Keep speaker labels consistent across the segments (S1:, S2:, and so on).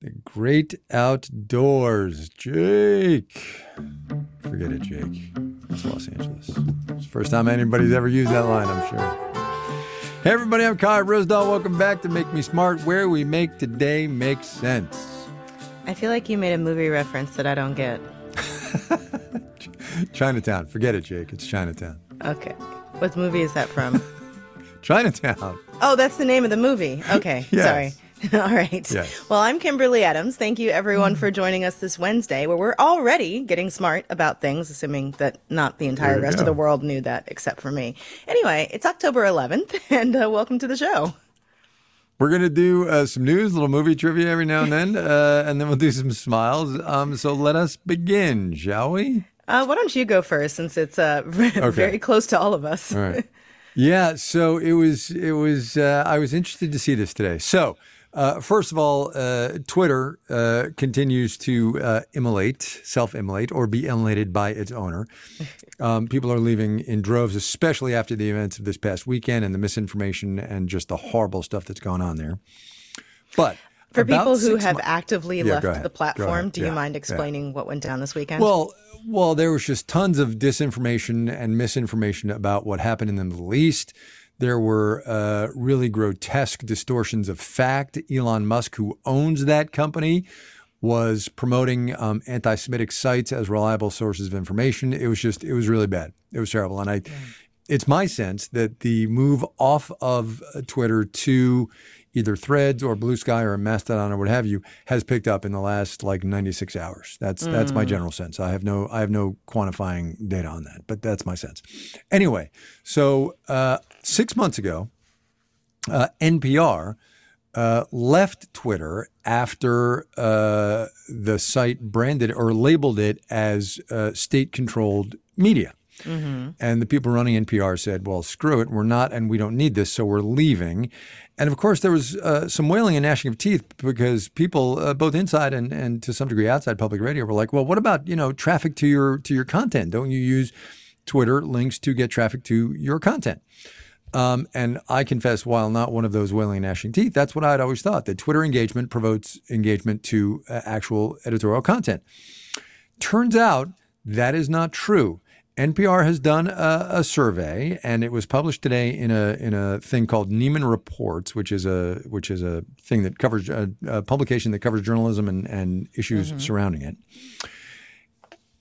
S1: The great outdoors. Jake. Forget it, Jake. It's Los Angeles. It's the first time anybody's ever used that line, I'm sure. Hey, everybody, I'm Kai Ryssdal. Welcome back to Make Me Smart, where we make today make sense.
S2: I feel like you made a movie reference that I don't get.
S1: Chinatown. Forget it, Jake. It's Chinatown.
S2: Okay. What movie is that from?
S1: Chinatown.
S2: Oh, that's the name of the movie. Okay.
S1: Yes.
S2: Sorry. All right.
S1: Yes.
S2: Well, I'm Kimberly Adams. Thank you, everyone, for joining us this Wednesday, where we're already getting smart about things, assuming that not the entire rest
S1: go.
S2: of the world knew that except for me. Anyway, it's October 11th, and uh, welcome to the show.
S1: We're going to do uh, some news, a little movie trivia every now and then, uh, and then we'll do some smiles. Um, so let us begin, shall we?
S2: Uh, why don't you go first, since it's uh, very close to all of us?
S1: All right. Yeah. So it was. It was. Uh, I was interested to see this today. So. Uh, first of all, uh, Twitter uh, continues to uh, immolate, self-immolate, or be immolated by its owner. Um, people are leaving in droves, especially after the events of this past weekend and the misinformation and just the horrible stuff that's going on there. But
S2: For people who have
S1: mo-
S2: actively
S1: Yeah,
S2: left the platform, do you
S1: Yeah,
S2: mind
S1: yeah.
S2: explaining what went down this weekend?
S1: Well, well, there was just tons of disinformation and misinformation about what happened in the Middle East. There were uh, really grotesque distortions of fact. Elon Musk, who owns that company, was promoting um, anti-Semitic sites as reliable sources of information. It was just, it was really bad. It was terrible, and I. It's my sense that the move off of uh, Twitter to either Threads or Blue Sky or Mastodon or what have you has picked up in the last like 96 hours. That's that's my general sense. I have no I have no quantifying data on that, but that's my sense. Anyway, so uh, six months ago, uh, NPR uh, left Twitter after uh, the site branded or labeled it as uh, state-controlled media. And the people running NPR said, well, screw it. We're not, and we don't need this, so we're leaving. And of course, there was uh, some wailing and gnashing of teeth because people, uh, both inside and, and to some degree outside public radio, were like, well, what about, you know, traffic to your to your content? Don't you use Twitter links to get traffic to your content? Um, and I confess, while not one of those wailing and gnashing teeth, that's what I'd always thought that Twitter engagement promotes engagement to uh, actual editorial content. Turns out that is not true. NPR has done a, a survey, and it was published today in a in a thing called Nieman Reports, which is a which is a thing that covers a, a publication that covers journalism and, and issues surrounding it.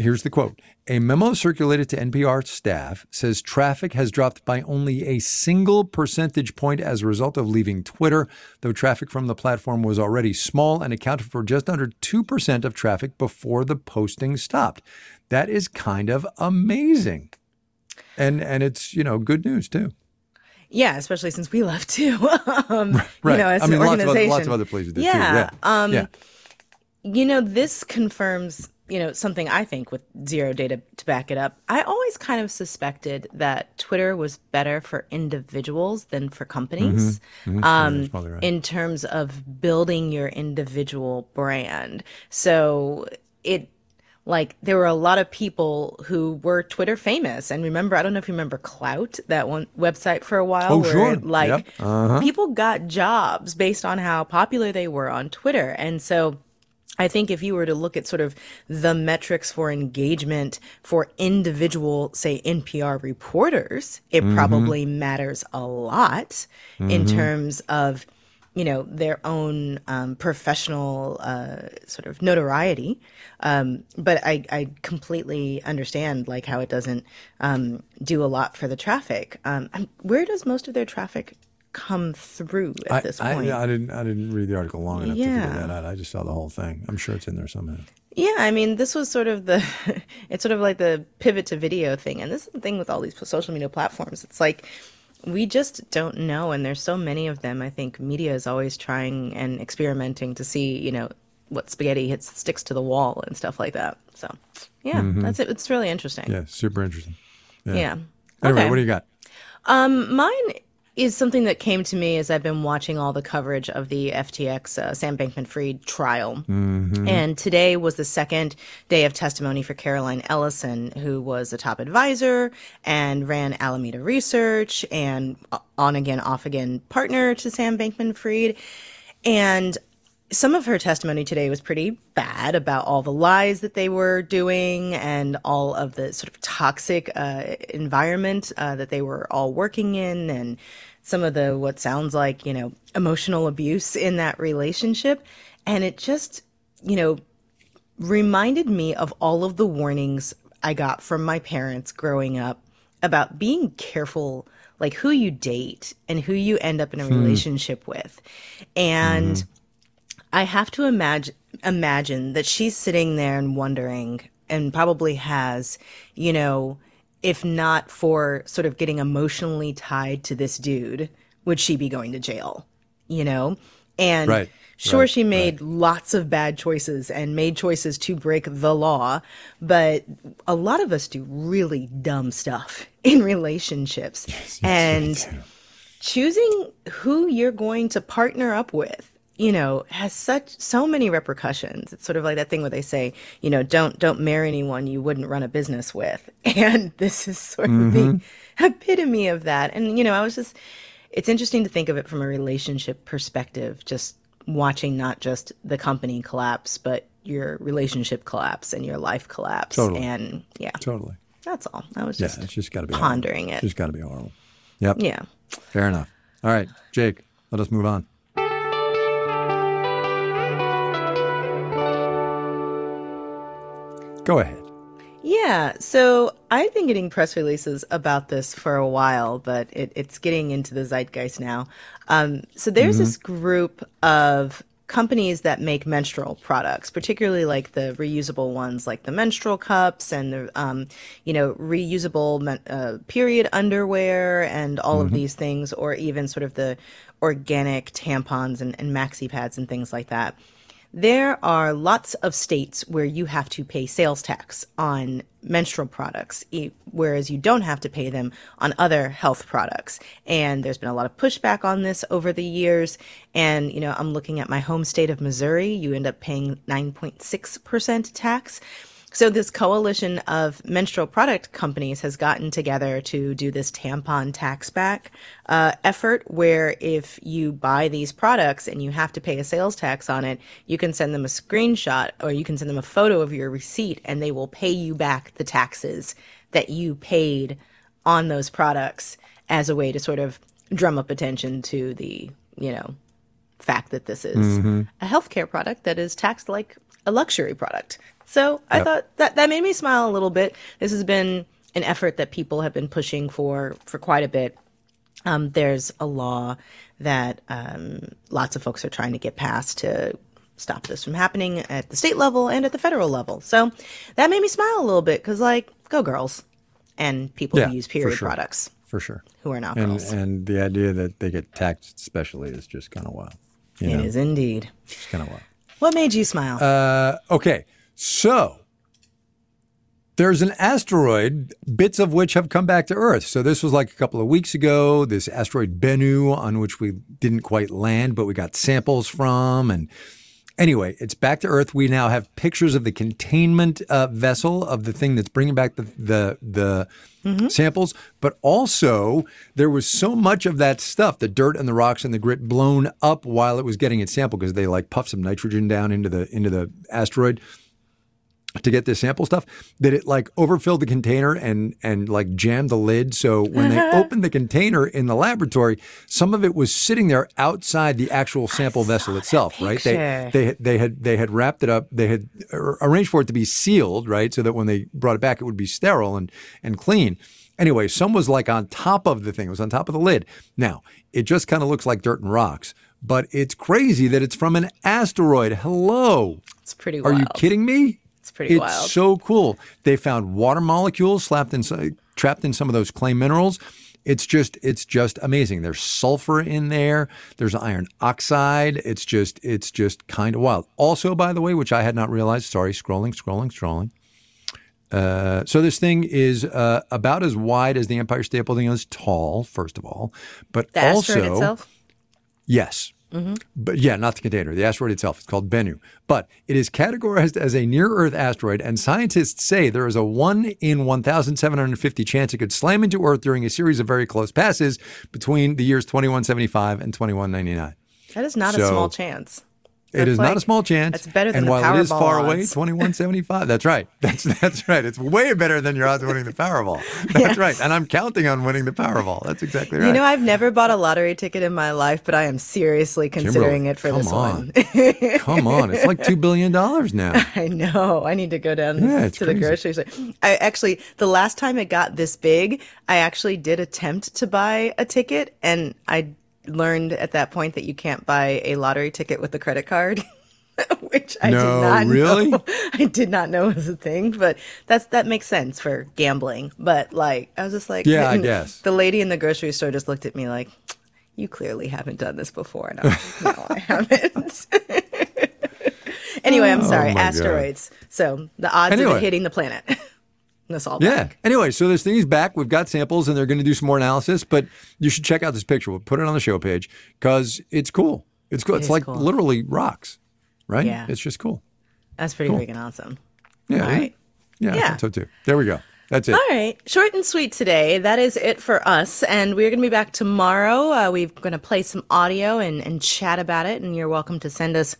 S1: Here's the quote. A memo circulated to NPR staff says traffic has dropped by only a single percentage point as a result of leaving Twitter, though traffic from the platform was already small and accounted for just under 2% of traffic before the posting stopped. That is kind of amazing. And and it's, you know, good news too.
S2: Yeah, especially since we left too. um,
S1: Right.
S2: You know, as
S1: I mean,
S2: an
S1: lots of, other, lots of other places did
S2: yeah.
S1: too. Yeah.
S2: Um,
S1: yeah.
S2: You know, this confirms, you know, something I think with zero data to back it up. I always kind of suspected that Twitter was better for individuals than for companies.
S1: Mm-hmm.
S2: Um,
S1: that's probably right.
S2: in terms of building your individual brand. So it like there were a lot of people who were Twitter famous. And remember, I don't know if you remember Clout, that one website for a while
S1: Oh,
S2: where
S1: sure.
S2: like
S1: Yep. Uh-huh.
S2: people got jobs based on how popular they were on Twitter. And so I think if you were to look at sort of the metrics for engagement for individual, say, NPR reporters, it
S1: Mm-hmm.
S2: probably matters a lot in terms of, you know, their own um, professional uh, sort of notoriety. Um, but I, I completely understand like how it doesn't um, do a lot for the traffic. Um, where does most of their traffic come through at
S1: I,
S2: this
S1: I,
S2: point?
S1: I didn't I didn't read the article long enough to figure that out. I just saw the whole thing. I'm sure it's in there somehow.
S2: Yeah, I mean, this was sort of the, it's sort of like the pivot to video thing. And this is the thing with all these social media platforms. It's like, we just don't know. And there's so many of them. I think media is always trying and experimenting to see, you know, what spaghetti hits, sticks to the wall and stuff like that. So, yeah, that's it. It's really interesting.
S1: Yeah, super interesting.
S2: Yeah.
S1: Anyway,
S2: Okay.
S1: what do you got?
S2: Um, mine is something that came to me as I've been watching all the coverage of the FTX uh, Sam Bankman-Fried trial. And today was the second day of testimony for Caroline Ellison, who was a top advisor and ran Alameda Research and on again, off again partner to Sam Bankman-Fried. And some of her testimony today was pretty bad about all the lies that they were doing and all of the sort of toxic uh, environment uh, that they were all working in and some of the what sounds like you know emotional abuse in that relationship. And it just you know reminded me of all of the warnings i got from my parents growing up about being careful like who you date and who you end up in a hmm. relationship with. And mm-hmm. I have to imagine imagine that she's sitting there and wondering, and probably has, you know, if not for sort of getting emotionally tied to this dude, would she be going to jail? You know, and
S1: Right,
S2: sure,
S1: right,
S2: she made lots of bad choices and made choices to break the law, but a lot of us do really dumb stuff in relationships, and choosing who you're going to partner up with you know has such so many repercussions it's sort of like that thing where they say you know don't don't marry anyone you wouldn't run a business with and this is sort of the mm-hmm. epitome of that and you know i was just it's interesting to think of it from a relationship perspective just watching not just the company collapse but your relationship collapse and your life collapse
S1: Totally.
S2: and yeah
S1: Totally.
S2: that's all i was
S1: Yeah,
S2: just
S1: it's just got to be
S2: pondering
S1: horrible.
S2: it
S1: It's just got to be horrible. Yep.
S2: yeah
S1: Fair enough. All right, Jake, let us move on. Go ahead.
S2: Yeah, so I've been getting press releases about this for a while, but it, it's getting into the zeitgeist now. Um, so there's this group of companies that make menstrual products, particularly like the reusable ones, like the menstrual cups and the um, you know reusable men- uh, period underwear and all of these things, or even sort of the organic tampons and, and maxi pads and things like that. There are lots of states where you have to pay sales tax on menstrual products, whereas you don't have to pay them on other health products. And there's been a lot of pushback on this over the years. And, you know, I'm looking at my home state of Missouri. You end up paying 9.6% tax. So this coalition of menstrual product companies has gotten together to do this tampon tax back uh, effort, where if you buy these products and you have to pay a sales tax on it, you can send them a screenshot or you can send them a photo of your receipt, and they will pay you back the taxes that you paid on those products as a way to sort of drum up attention to the you know fact that this is a healthcare product that is taxed like a luxury product. So I thought that that made me smile a little bit. This has been an effort that people have been pushing for for quite a bit. Um, there's a law that um, lots of folks are trying to get passed to stop this from happening at the state level and at the federal level. So that made me smile a little bit because, like, go girls and people
S1: Yeah,
S2: who use period
S1: sure.
S2: products
S1: For sure.
S2: who are not
S1: And
S2: girls.
S1: and the idea that they get taxed specially is just kind of wild. You
S2: It
S1: know,
S2: is indeed.
S1: it's kind of wild.
S2: What made you smile?
S1: Uh, okay, so there's an asteroid, bits of which have come back to Earth. So this was like a couple of weeks ago. This asteroid Bennu, on which we didn't quite land, but we got samples from, and anyway, it's back to Earth. We now have pictures of the containment uh, vessel of the thing that's bringing back the the the samples, but also there was so much of that stuff, the dirt and the rocks and the grit, blown up while it was getting its sample because they like puffed some nitrogen down into the into the asteroid to get this sample stuff that it like overfilled the container and and like jammed the lid. So when they opened the container in the laboratory some of it was sitting there outside the actual sample vessel itself right? They they had- they had they had wrapped it up they had arranged for it to be sealed right? So that when they brought it back it would be sterile and and clean. Anyway some was like on top of the thing it was on top of the lid. Now it just kind of looks like dirt and rocks but it's crazy that it's from an asteroid. Hello.
S2: It's pretty
S1: are you kidding me
S2: pretty
S1: it's
S2: wild.
S1: so cool. They found water molecules slapped in, trapped in some of those clay minerals. It's just, it's just amazing. There's sulfur in there. There's iron oxide. It's just, it's just kind of wild. Also, by the way, which I had not realized. Sorry, scrolling, scrolling, scrolling. Uh, so this thing is uh, about as wide as the Empire State Building is tall. First of all, but
S2: the
S1: also
S2: asteroid
S1: Yes. But yeah, not the container, the asteroid itself. It's called Bennu. But it is categorized as a near Earth asteroid, and scientists say there is a 1 in 1,750 chance it could slam into Earth during a series of very close passes between the years 2175 and 2199.
S2: That is not a small chance.
S1: It is not a small chance.
S2: That's better than
S1: and
S2: the
S1: while it is
S2: Powerball
S1: far away,
S2: odds.
S1: twenty one seventy five. That's right. That's that's right. It's way better than your odds of winning the Powerball. That's
S2: Yes.
S1: right. And I'm counting on winning the Powerball. That's exactly right.
S2: You know, I've never bought a lottery ticket in my life, but I am seriously considering
S1: Kimberly,
S2: it for this
S1: on.
S2: one.
S1: Come on, it's like two billion dollars now.
S2: I know. I need to go down
S1: Yeah, it's
S2: to the grocery store. I actually, the last time it got this big, I actually did attempt to buy a ticket, and I learned at that point that you can't buy a lottery ticket with a credit card. Which I
S1: No,
S2: did not
S1: really?
S2: know. I did not know was a thing, but that's that makes sense for gambling. But like, I was just like,
S1: Yeah, I guess.
S2: the lady in the grocery store just looked at me like, "You clearly haven't done this before." And I was like, "No, I haven't." anyway, I'm oh sorry.
S1: Oh my God.
S2: asteroids. So the odds of it hitting the planet. That's all.
S1: Yeah.
S2: back.
S1: Anyway, so this thing is back. We've got samples, and they're going to do some more analysis. But you should check out this picture. We'll put it on the show page because it's cool. It's cool. it's like
S2: cool.
S1: literally rocks, right?
S2: Yeah.
S1: It's just cool.
S2: That's pretty
S1: Cool.
S2: freaking awesome.
S1: Yeah.
S2: All
S1: it?
S2: right.
S1: Yeah.
S2: Yeah.
S1: so too. There we go. That's it.
S2: All right, short and sweet today. That is it for us, and we're going to be back tomorrow. Uh, we're going to play some audio and, and chat about it, and you're welcome to send us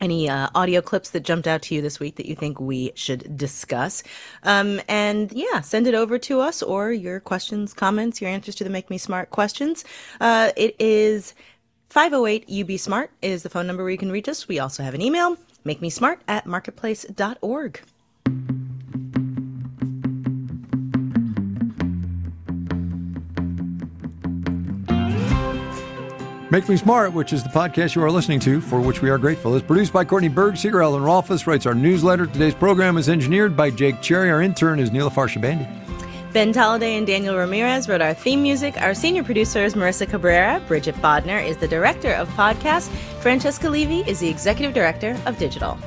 S2: any uh, audio clips that jumped out to you this week that you think we should discuss. Um, and yeah, send it over to us or your questions, comments, your answers to the Make Me Smart questions. Uh, it is 508 UB Smart is the phone number where you can reach us. We also have an email, make me smart at marketplace.org.
S1: Make Me Smart, which is the podcast you are listening to, for which we are grateful, is produced by Courtney Bergsieker Ellen Rolfes writes our newsletter. Today's program is engineered by Jake Cherry. Our intern is Neela Farshabandi.
S2: Ben Tolliday and Daniel Ramirez wrote our theme music. Our senior producer is Marissa Cabrera. Bridget Bodnar is the director of podcasts. Francesca Levy is the executive director of digital.